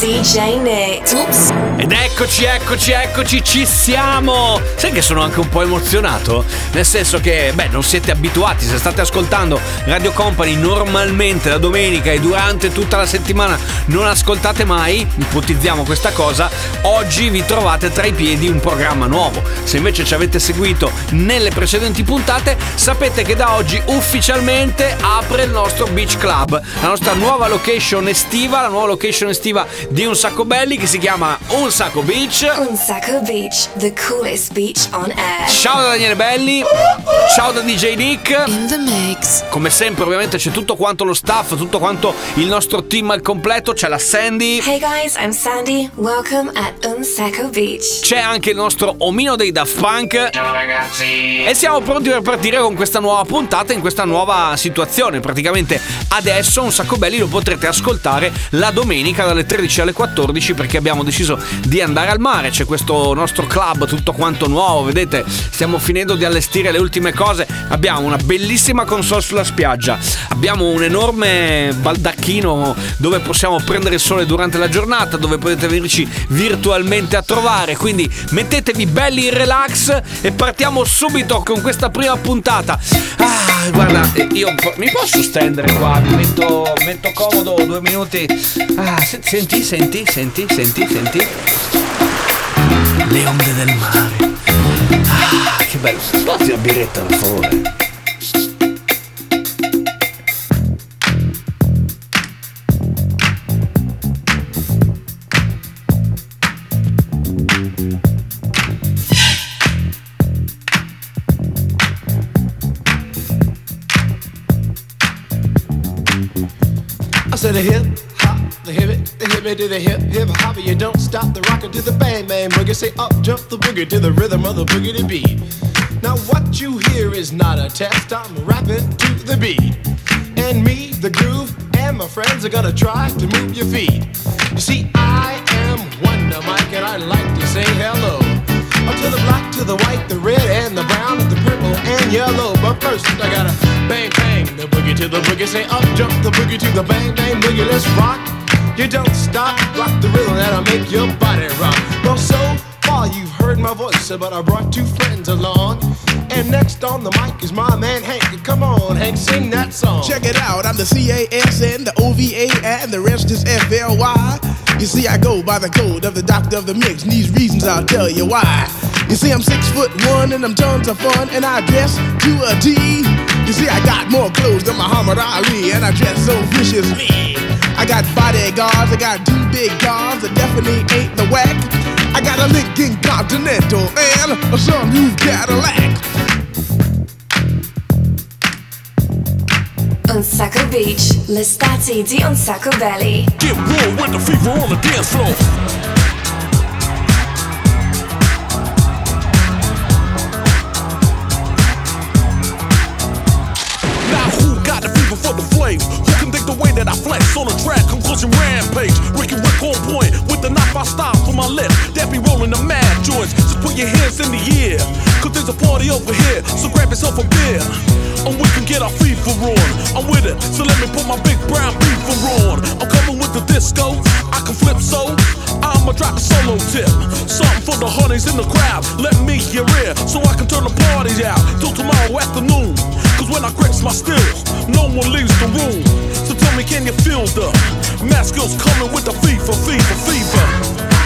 DJ Nick. Oops. Ed eccoci, eccoci, eccoci, ci siamo! Sai che sono anche un po' emozionato? Nel senso che, beh, non siete abituati, se state ascoltando Radio Company normalmente la domenica e durante tutta la settimana non ascoltate mai, ipotizziamo questa cosa, oggi vi trovate tra i piedi un programma nuovo. Se invece ci avete seguito nelle precedenti puntate, sapete che da oggi ufficialmente apre il nostro Beach Club, la nostra nuova location estiva, la nuova location estiva di Un Sacco Belli che si chiama Un Sacco Beach. Un Sacco Beach, the coolest beach on air. Ciao da Daniele Belli, ciao da DJ Nick. In the mix. Come sempre ovviamente c'è tutto quanto lo staff, tutto quanto il nostro team al completo, c'è la Sandy, Hey guys, I'm Sandy. Welcome at Un Sacco Beach. c'è anche il nostro omino dei Daft Punk. Ciao ragazzi! E siamo pronti per partire con questa nuova puntata in questa nuova situazione. Praticamente adesso Un Sacco Belli lo potrete ascoltare la domenica dalle 13 alle 14 perché abbiamo deciso di andare al mare. C'è questo nostro club tutto quanto nuovo, vedete? Stiamo finendo di allestire le ultime cose. Abbiamo una bellissima console sulla spiaggia. Abbiamo un enorme baldacchino dove possiamo prendere il sole durante la giornata, dove potete venirci virtualmente a trovare. Quindi mettetevi belli in relax e partiamo subito con questa prima puntata. Ah, guarda, eh, io mi posso stendere qua, mi metto, metto comodo due minuti. Ah, se- senti, senti, senti, senti, senti. Le onde del mare. Ah, che bello. Spazio la biretta, per favore. Said a hip hop, the hip it, the hip it to the hip hip hop. You don't stop the rocker to the bang bang boogie. Say up jump the boogie to the rhythm of the boogie to beat. Now what you hear is not a test. I'm rapping to the beat, and me, the groove, and my friends are gonna try to move your feet. You see, I am Wonder Mike, and I like to say hello. Up to the black, to the white, the red, and the brown, and the purple, and yellow. But first, I gotta bang, bang, the boogie to the boogie. Say up, jump the boogie to the bang, bang, boogie. Let's rock. You don't stop, rock the rhythm that'll make your body rock. Well, so far you've heard my voice, but I brought two friends along. And next on the mic is my man Hank. Come on, Hank, sing that song. Check it out, I'm the CASN, the OVA, and the rest is FLY. You see, I go by the code of the doctor of the mix, and these reasons I'll tell you why. You see, I'm six foot one, and I'm tons of fun, and I dress to a T. You see, I got more clothes than Muhammad Ali, and I dress so viciously. I got bodyguards, I got two big guns that definitely ain't the whack. I got a Lincoln Continental and a some new Cadillac. Un Sacco Beach, l'estate di Un Sacco Belly. Get raw with the fever on the dance floor. On the track? Conclusion rampage. Ricky Rick on point with the knife I style for my left. That be rolling the mad joints. Just put your hands in the air. Cause there's a party over here. So grab yourself a beer. And we can get our fever on. I'm with it. So let me put my big brown beaver on. I'm coming with the disco. I can flip so. I'ma drop a solo tip. Something for the honeys in the crowd. Let me hear it. So I can turn the party out till tomorrow afternoon. Cause when I grips my stills, no one leaves the room. So tell me, can you feel the mask skills coming with the fever, fever, fever?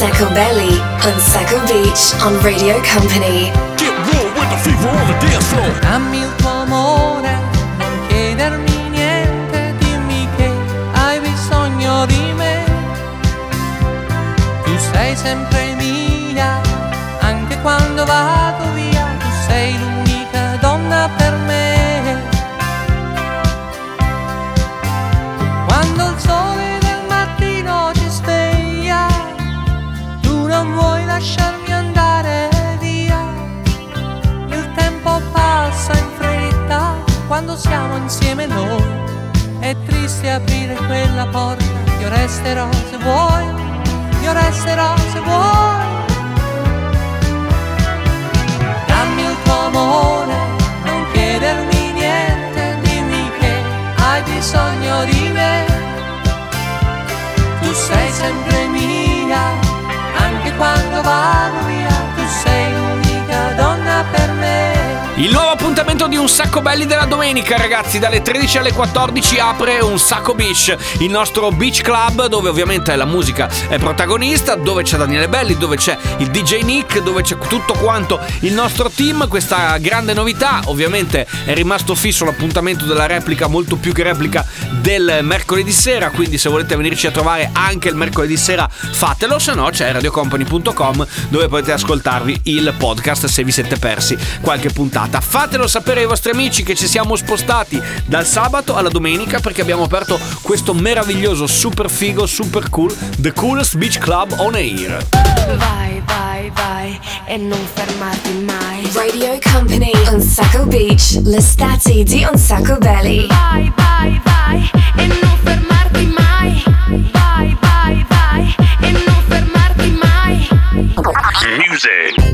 Sacco Belly on Sacco Beach on Radio Company. Get real with the fever on the dance floor. Dammi il tuo amore, non chiedermi niente, dimmi che hai bisogno di me. Tu sei sempre mia, anche quando vado domenica, ragazzi, dalle 13 alle 14 apre Un Sacco Beach, il nostro beach club dove ovviamente la musica è protagonista, dove c'è Daniele Belli, dove c'è il DJ Nick, dove c'è tutto quanto il nostro team, questa grande novità, ovviamente è rimasto fisso l'appuntamento della replica, molto più che replica del mercoledì sera, quindi se volete venirci a trovare anche il mercoledì sera fatelo, se no c'è radiocompany.com dove potete ascoltarvi il podcast se vi siete persi qualche puntata. Fatelo sapere ai vostri amici che ci siamo spostati dal sabato alla domenica perché abbiamo aperto questo meraviglioso, super figo, super cool, The Coolest Beach Club on Air. Vai, vai, vai e non fermarti mai. Radio Company on Sacco Beach. L'estate di Un Sacco Belly. Vai, vai, vai Music.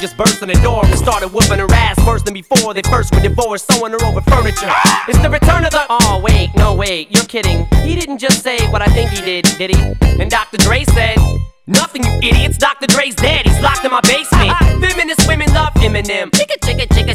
Just burst in the door and started whooping her ass worse than before. They first were divorced, sewing her over furniture. It's the return of the. Oh, wait, no, wait, you're kidding. He didn't just say what I think he did, did he? And Dr. Dre said. Nothing, you idiots. Dr. Dre's dead. He's locked in my basement. Feminist women love Eminem. Chicka, chicka, chicka,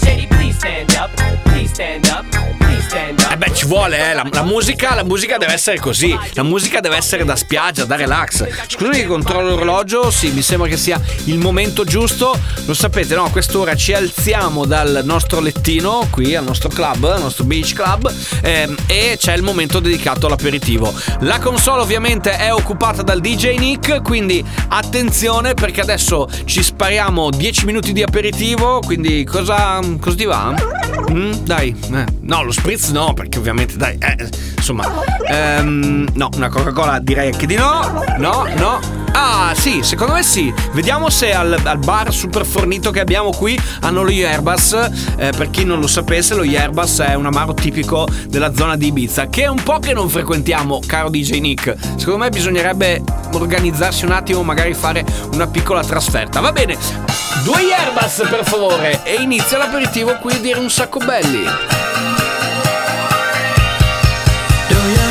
ci vuole, eh. La, la musica, la musica deve essere così. La musica deve essere da spiaggia, da relax. Scusate che controllo l'orologio, sì, mi sembra che sia il momento giusto. Lo sapete, no? A quest'ora ci alziamo dal nostro lettino qui al nostro club, al nostro beach club, ehm, e c'è il momento dedicato all'aperitivo. La console ovviamente è occupata dal DJ Nick, quindi attenzione perché adesso ci spariamo 10 minuti di aperitivo, quindi cosa, cosa ti va? Mm, dai, eh. no, lo spritz no, perché ovviamente dai, eh, insomma, ehm, no, una Coca-Cola direi anche di no, no, no. Ah sì, secondo me sì. Vediamo se al, al bar super fornito che abbiamo qui hanno lo Yerbas. Eh, per chi non lo sapesse, lo Yerbas è un amaro tipico della zona di Ibiza, che è un po' che non frequentiamo, caro DJ Nick. Secondo me bisognerebbe organizzarsi un attimo, magari fare una piccola trasferta. Va bene, due Yerbas per favore e inizia l'aperitivo qui di Un Sacco Belli. Do you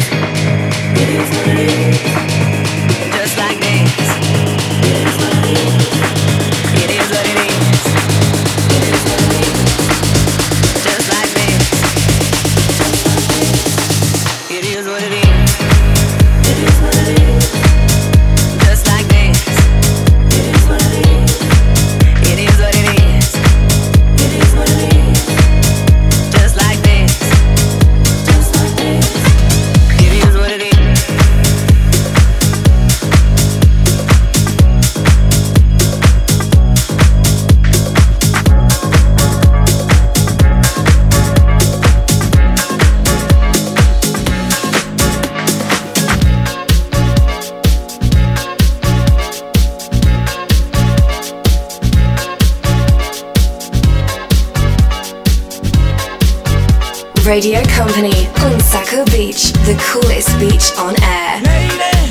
Just like this. Radio Company on Saco Beach, the coolest beach on air. Lady.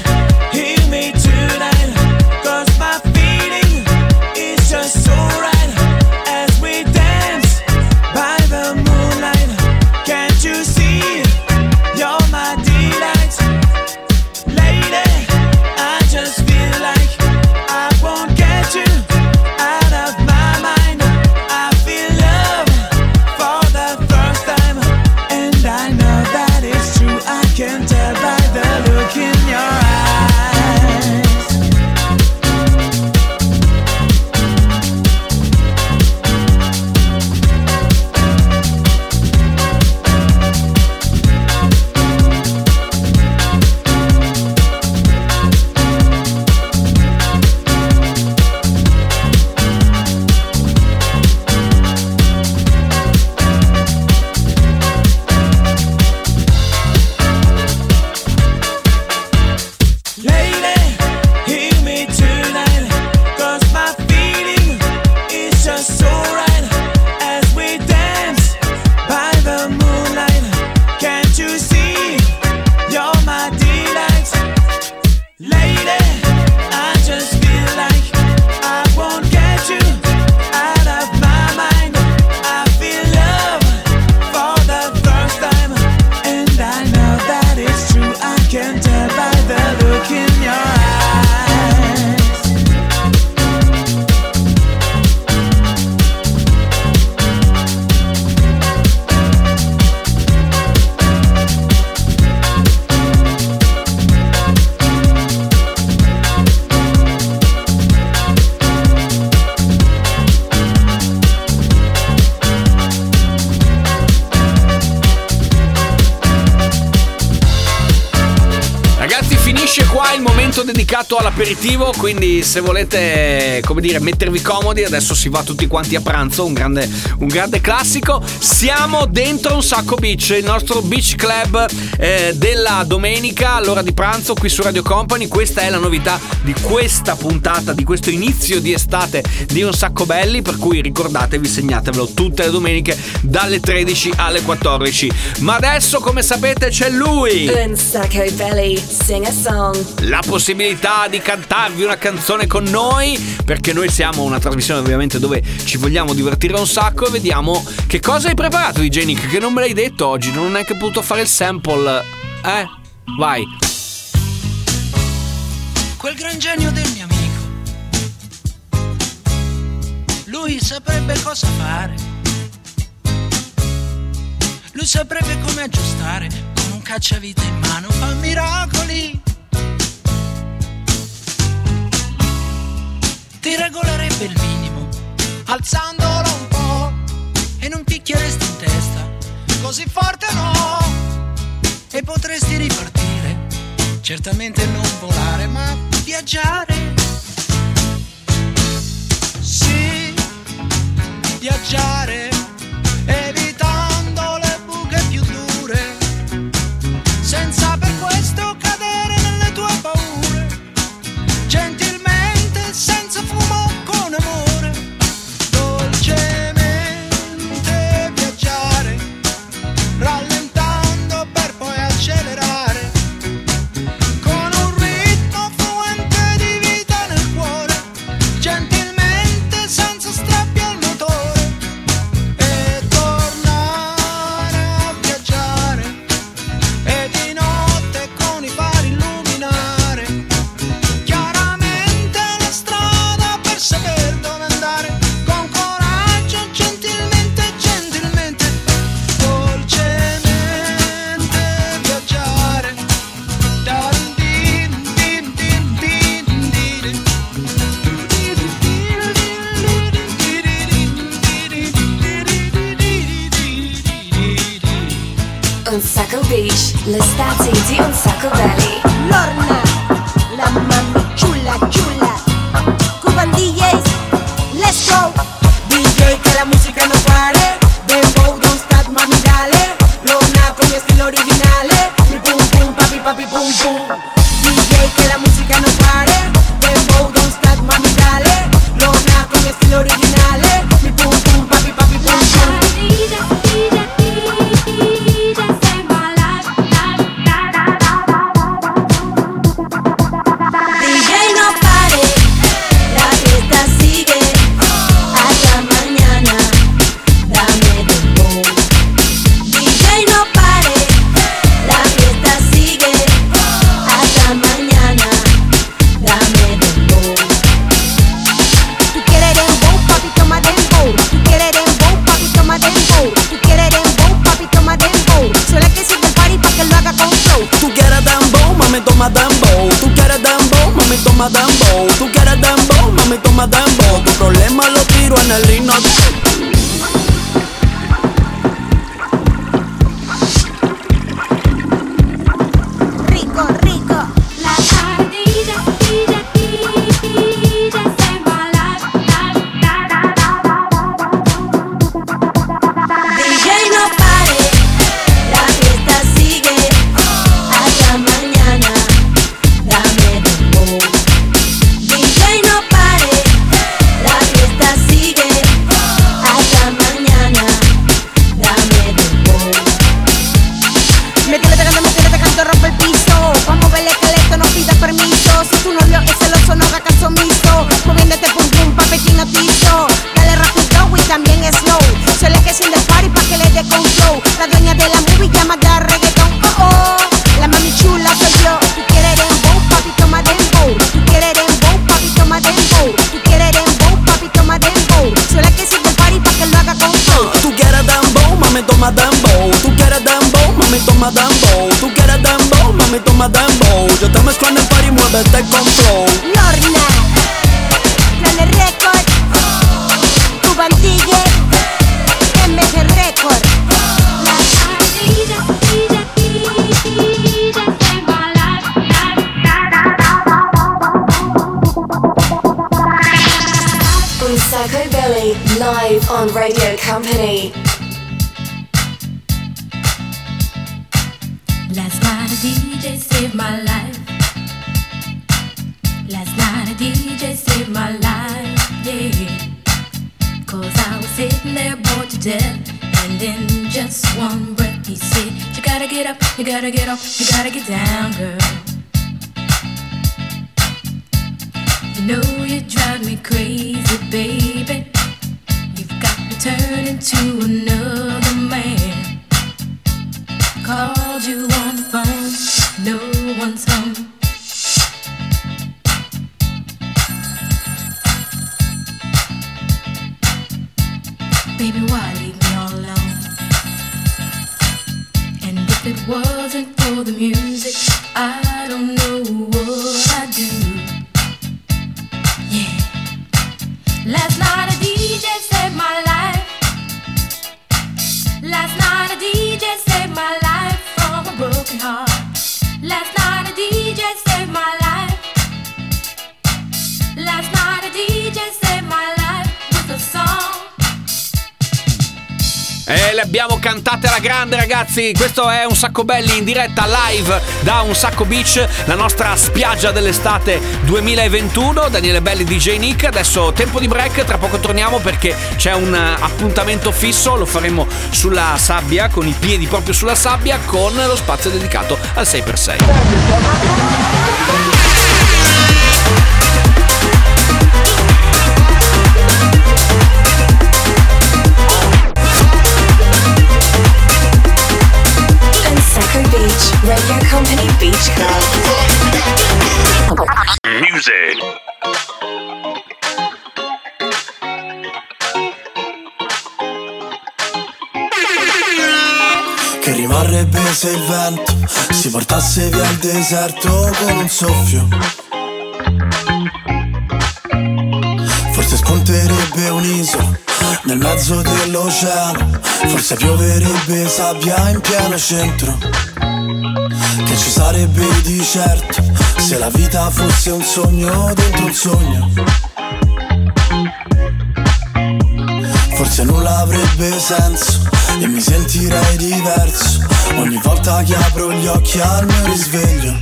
All'aperitivo, quindi se volete, come dire, mettervi comodi, adesso si va tutti quanti a pranzo, un grande, un grande classico. Siamo dentro un sacco beach, il nostro beach club eh, della domenica all'ora di pranzo qui su Radio Company. Questa è la novità di questa puntata, di questo inizio di estate di un sacco belli, per cui ricordatevi, segnatevelo tutte le domeniche dalle 13 alle 14. Ma adesso, come sapete, c'è lui. Un sacco belly, sing a song. la possibilità di cantarvi una canzone con noi perché noi siamo una trasmissione ovviamente dove ci vogliamo divertire un sacco e vediamo che cosa hai preparato DJ Nick che non me l'hai detto oggi non hai neanche potuto fare il sample eh vai quel gran genio del mio amico. Lui saprebbe cosa fare. Lui saprebbe come aggiustare con un cacciavite in mano, fa miracoli. Ti regolerebbe il minimo, alzandolo un po' e non picchieresti in testa, così forte no. E potresti ripartire, certamente non volare, ma viaggiare. Sì, viaggiare, Tú quieres dembow, mami toma dembow. Tú quieres dembow, mami toma dembow. Tu problema lo tiro en el himno. Radio Company. Last night a DJ saved my life. Last night a DJ saved my life, yeah. Cause I was sitting there bored to death. And in just one breath he said, You gotta get up, you gotta get off, you gotta get down, girl. You know you drive me crazy, baby. You've got me turning to another man. Called you on le abbiamo cantate alla grande ragazzi. Questo è Un Sacco Belli in diretta live da Un Sacco Beach La nostra spiaggia dell'estate 2021 Daniele Belli DJ Nick. Adesso tempo di break Tra poco torniamo perché c'è un eh, appuntamento fisso. Lo faremo sulla sabbia Con i piedi proprio sulla sabbia Con lo spazio dedicato al 6x6 Che rimarrebbe se il vento si portasse via il deserto con un soffio. Forse spunterebbe un'isola nel mezzo dell'oceano. Forse pioverebbe sabbia in pieno centro. Che ci sarebbe di certo se la vita fosse un sogno dentro un sogno. Forse nulla avrebbe senso e mi sentirei diverso ogni volta che apro gli occhi al mio risveglio.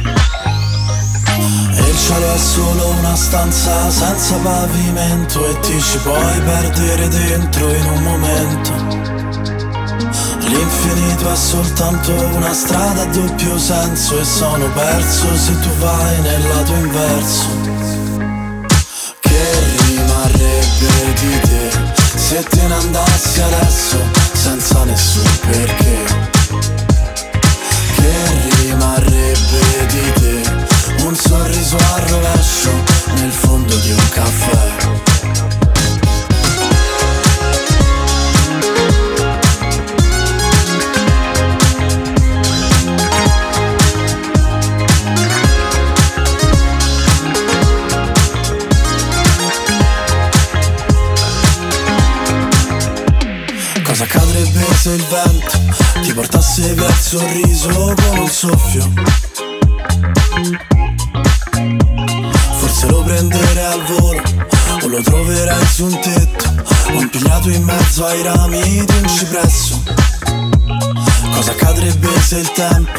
E il cielo è solo una stanza senza pavimento e ti ci puoi perdere dentro in un momento. L'infinito è soltanto una strada a doppio senso e sono perso se tu vai nel lato inverso. Che rimarrebbe di te se te ne andassi adesso senza nessun perché? Che rimarrebbe di te un sorriso al rovescio nel fondo di un caffè? Portasse via il sorriso con un soffio? Forse lo prenderei al volo o lo troverai su un tetto o impigliato in mezzo ai rami di un cipresso. Cosa accadrebbe se il tempo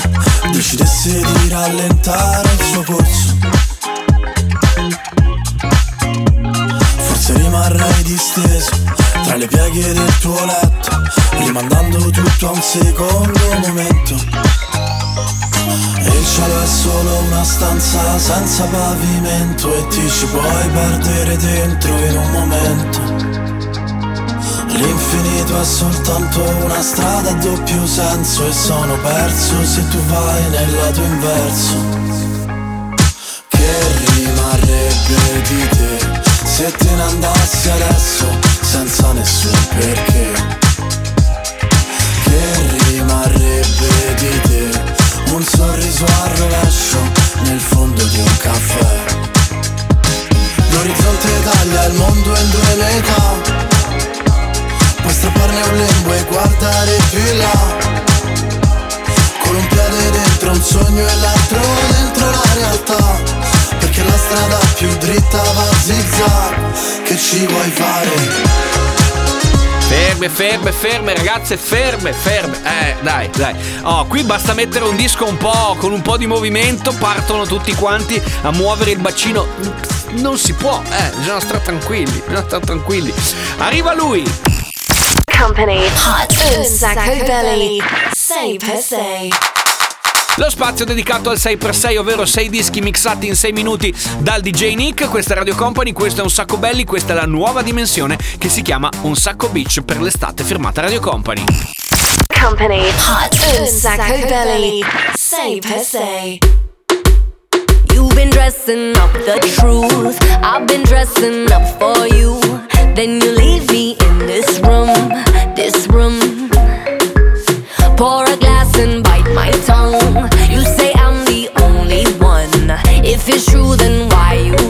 decidesse di rallentare il suo corso? Forse rimarrai disteso tra le pieghe del tuo letto, rimandando tutto a un secondo momento. Il cielo è solo una stanza senza pavimento e ti ci puoi perdere dentro in un momento. L'infinito è soltanto una strada a doppio senso e sono perso se tu vai nel lato inverso. Che rimarrebbe di te se te ne andassi adesso senza nessun perché? Che rimarrebbe di te un sorriso al rovescio nel fondo di un caffè? L'orizzonte taglia il mondo in due metà Puoi strapparne un lembo e guardare più in là Con un piede dentro un sogno e l'altro dentro la realtà perché la strada più dritta va zigzag Che ci vuoi fare? Ferme, ferme, ferme, ragazze, ferme, ferme. Eh, dai, dai. Oh, qui basta mettere un disco un po' con un po' di movimento, partono tutti quanti a muovere il bacino. Non si può, eh, bisogna stare tranquilli, bisogna stare tranquilli. Arriva lui. Company Hot un sacco belly. Sei per sei. Lo spazio dedicato al 6x6, ovvero 6 dischi mixati in 6 minuti dal DJ Nick. Questa è Radio Company, questo è Un Sacco Belli, questa è la nuova dimensione che si chiama Un Sacco Beach per l'estate firmata Radio Company. Company. Hot. Un Sacco Belli. 6x6 You've been dressing up the truth. I've been dressing up for you. Then you leave me in this room. if it's true, then why you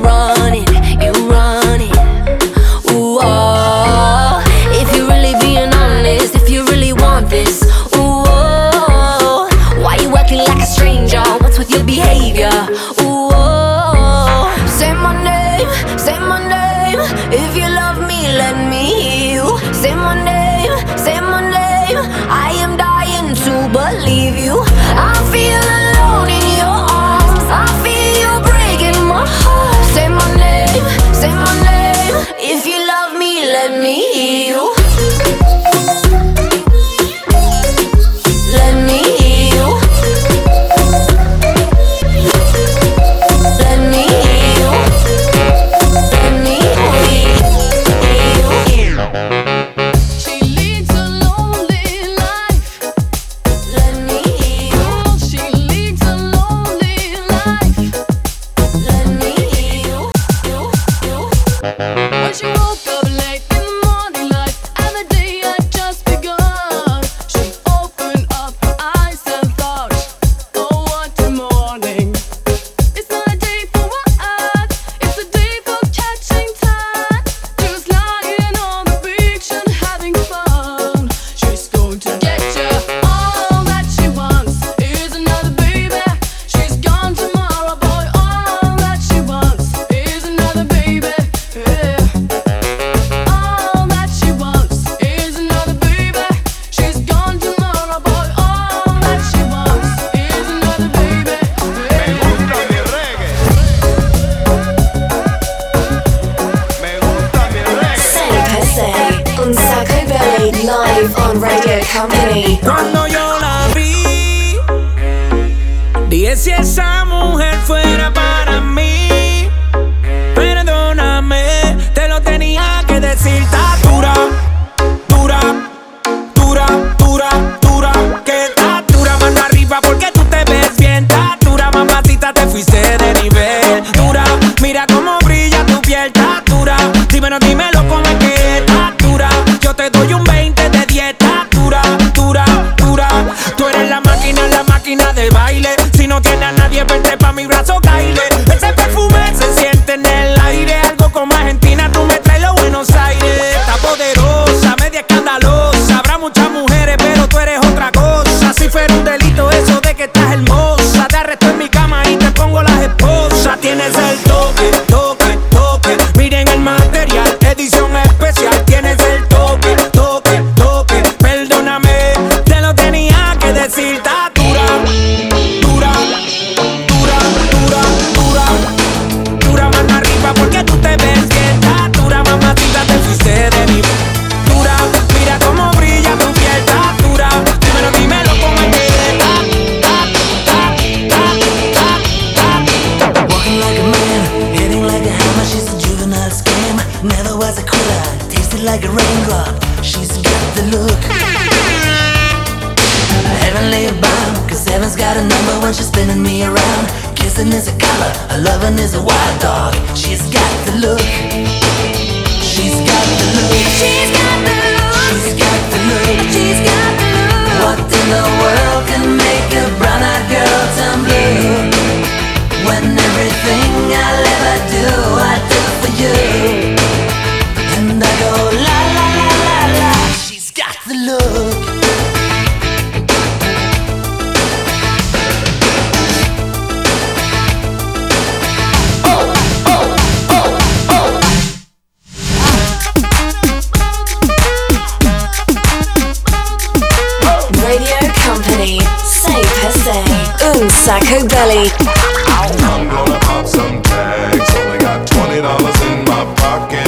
I'm gonna pop some tags. Only got twenty dollars in my pocket.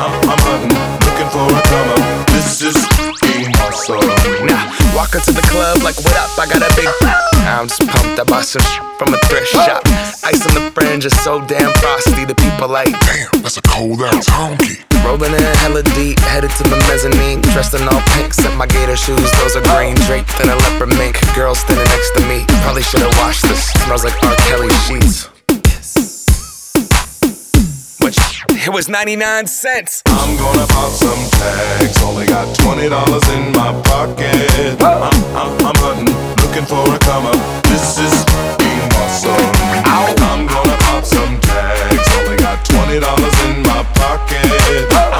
I'm, I'm hunting, looking for a come up. This is being awesome. Nah, walk into the club like, what up? I got a big. I'm just pumped. I bought some sh- from a thrift shop. Ice on the fringe is so damn frosty. The people like, damn, that's a cold ass honky. Rolling in hella deep, headed to the mezzanine. Dressed in all pink, set my gator shoes. Those are green draped in a leopard mink. Girl standing next to me. Probably should've washed this. Smells like R. Kelly sheets. Which it was 99 cents. I'm gonna pop some tags. Only got twenty dollars in my pocket. I'm, I'm, I'm hunting, looking for a come up. This is being awesome. I'm gonna pop some tags. Only got twenty dollars in my pocket. I'm,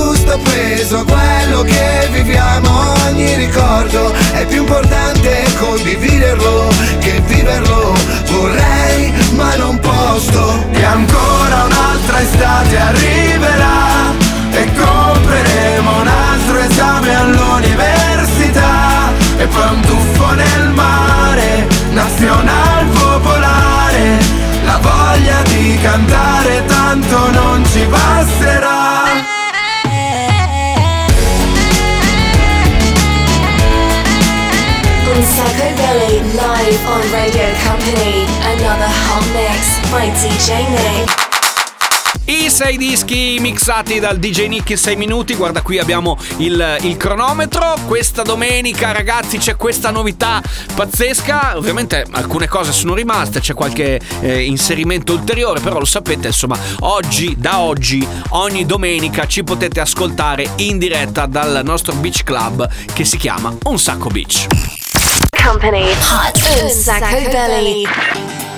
peso a quello che viviamo. Ogni ricordo è più importante condividerlo che viverlo. Vorrei ma non posso. E ancora un'altra estate arriverà e compreremo un altro esame all'università e poi un tuffo nel mare, nazional popolare, la voglia di cantare tanto non ci basterà. On Radio Company. Another hot mix by DJ Nick. I sei dischi mixati dal DJ Nick in 6 minuti, guarda qui abbiamo il, il cronometro, questa domenica ragazzi c'è questa novità pazzesca, ovviamente alcune cose sono rimaste, c'è qualche eh, inserimento ulteriore, però lo sapete insomma oggi, da oggi, ogni domenica ci potete ascoltare in diretta dal nostro beach club che si chiama Un Sacco Beach. Company. Hot. Sacco belly. Sitting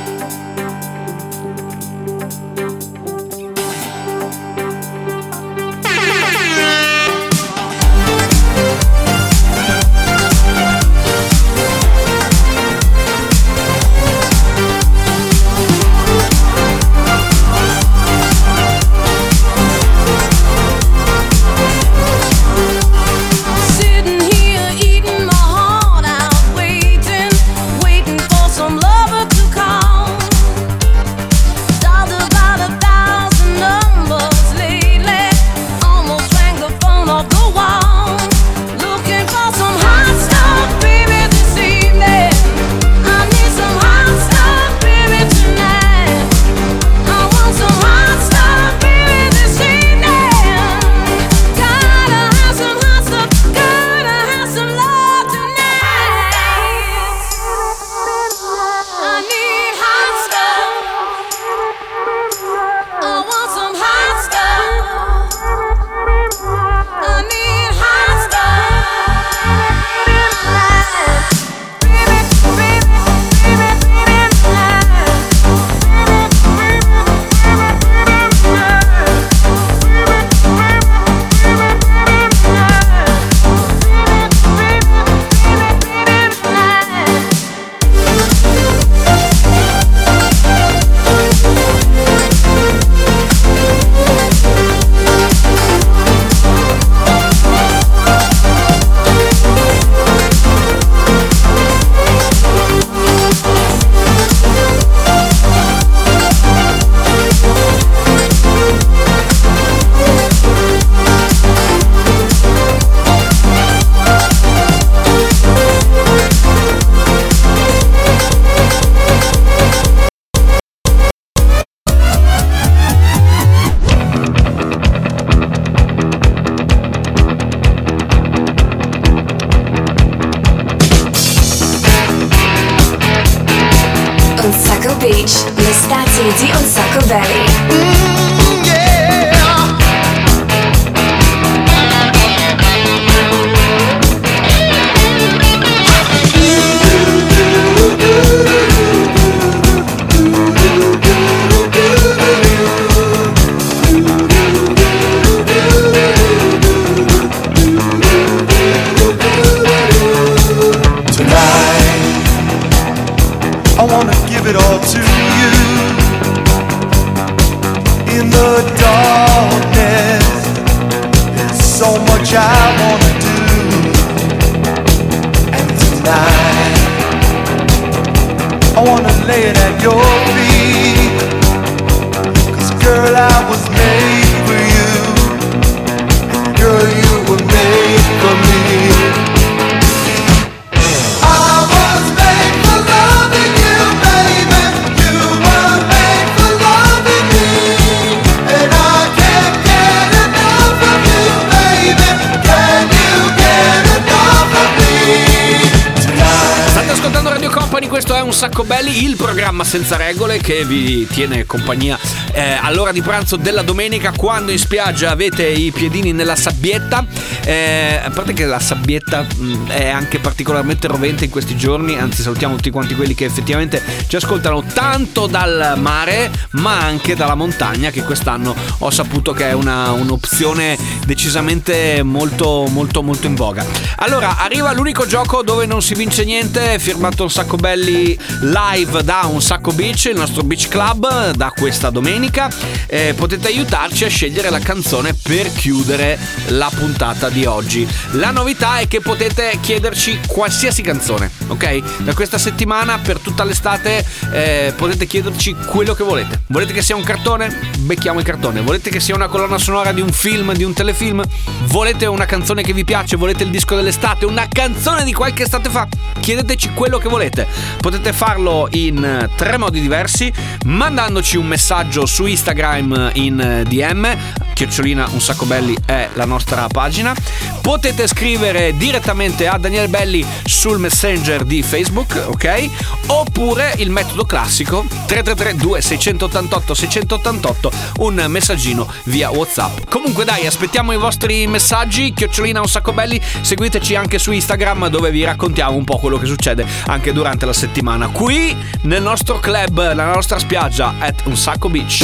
senza regole che vi tiene compagnia eh, all'ora di pranzo della domenica quando in spiaggia avete i piedini nella sabbietta. Eh, a parte che la sabbietta mh, è anche particolarmente rovente in questi giorni, anzi salutiamo tutti quanti quelli che effettivamente ci ascoltano tanto dal mare ma anche dalla montagna che quest'anno ho saputo che è una, un'opzione decisamente molto molto molto in voga. Allora arriva l'unico gioco dove non si vince niente, firmato un sacco belli live da un sacco beach, il nostro beach club da questa domenica. Eh, potete aiutarci a scegliere la canzone per chiudere la puntata di oggi. La novità è che potete chiederci qualsiasi canzone, ok? Da questa settimana per tutta l'estate eh, potete chiederci quello che volete. Volete che sia un cartone? Becchiamo il cartone. Volete che sia una colonna sonora di un film, di un telefilm? Volete una canzone che vi piace? Volete il disco dell'estate? Una canzone di qualche estate fa? Chiedeteci quello che volete. Potete farlo in eh, tre modi diversi, mandandoci un messaggio su Instagram in eh, DM, chiocciolina un sacco belli è la nostra pagina. Potete scrivere direttamente a Daniele Belli sul messenger di Facebook, ok? Oppure il metodo classico 333 2688 688 un messaggino via WhatsApp. Comunque dai, aspettiamo i vostri messaggi, chiocciolina un sacco belli, seguiteci anche su Instagram dove vi raccontiamo un po' quello che succede anche durante la settimana qui nel nostro club, nella nostra spiaggia at Un Sacco Beach.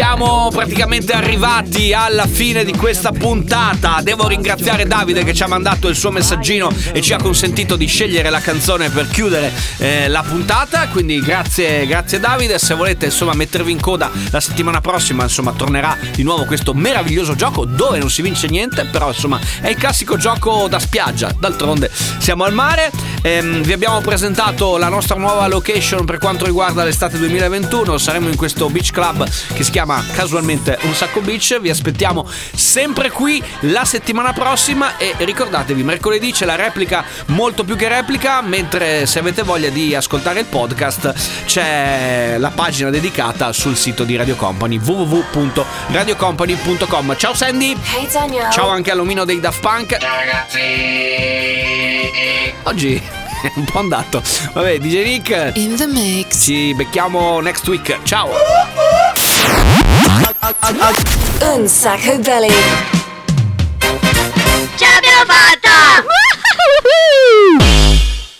Siamo praticamente arrivati alla fine di questa puntata. Devo ringraziare Davide che ci ha mandato il suo messaggino e ci ha consentito di scegliere la canzone per chiudere eh, la puntata. Quindi grazie, grazie Davide. Se volete insomma mettervi in coda la settimana prossima, insomma, tornerà di nuovo questo meraviglioso gioco dove non si vince niente, però insomma è il classico gioco da spiaggia. D'altronde siamo al mare. Ehm, vi abbiamo presentato la nostra nuova location per quanto riguarda l'estate 2021. Saremo in questo beach club che si chiama casualmente Un Sacco Beach. Vi aspettiamo sempre qui la settimana prossima e ricordatevi, mercoledì c'è la replica molto più che replica, mentre se avete voglia di ascoltare il podcast c'è la pagina dedicata sul sito di Radio Company www.radiocompany.com. Ciao Sandy! Hey. Ciao anche all'omino dei Daft Punk. Ciao ragazzi. Oggi un po' andato. Vabbè, DJ Nick. In the mix. Ci becchiamo next week. Ciao. Un sacco belly. Ce l'abbiamo fatta!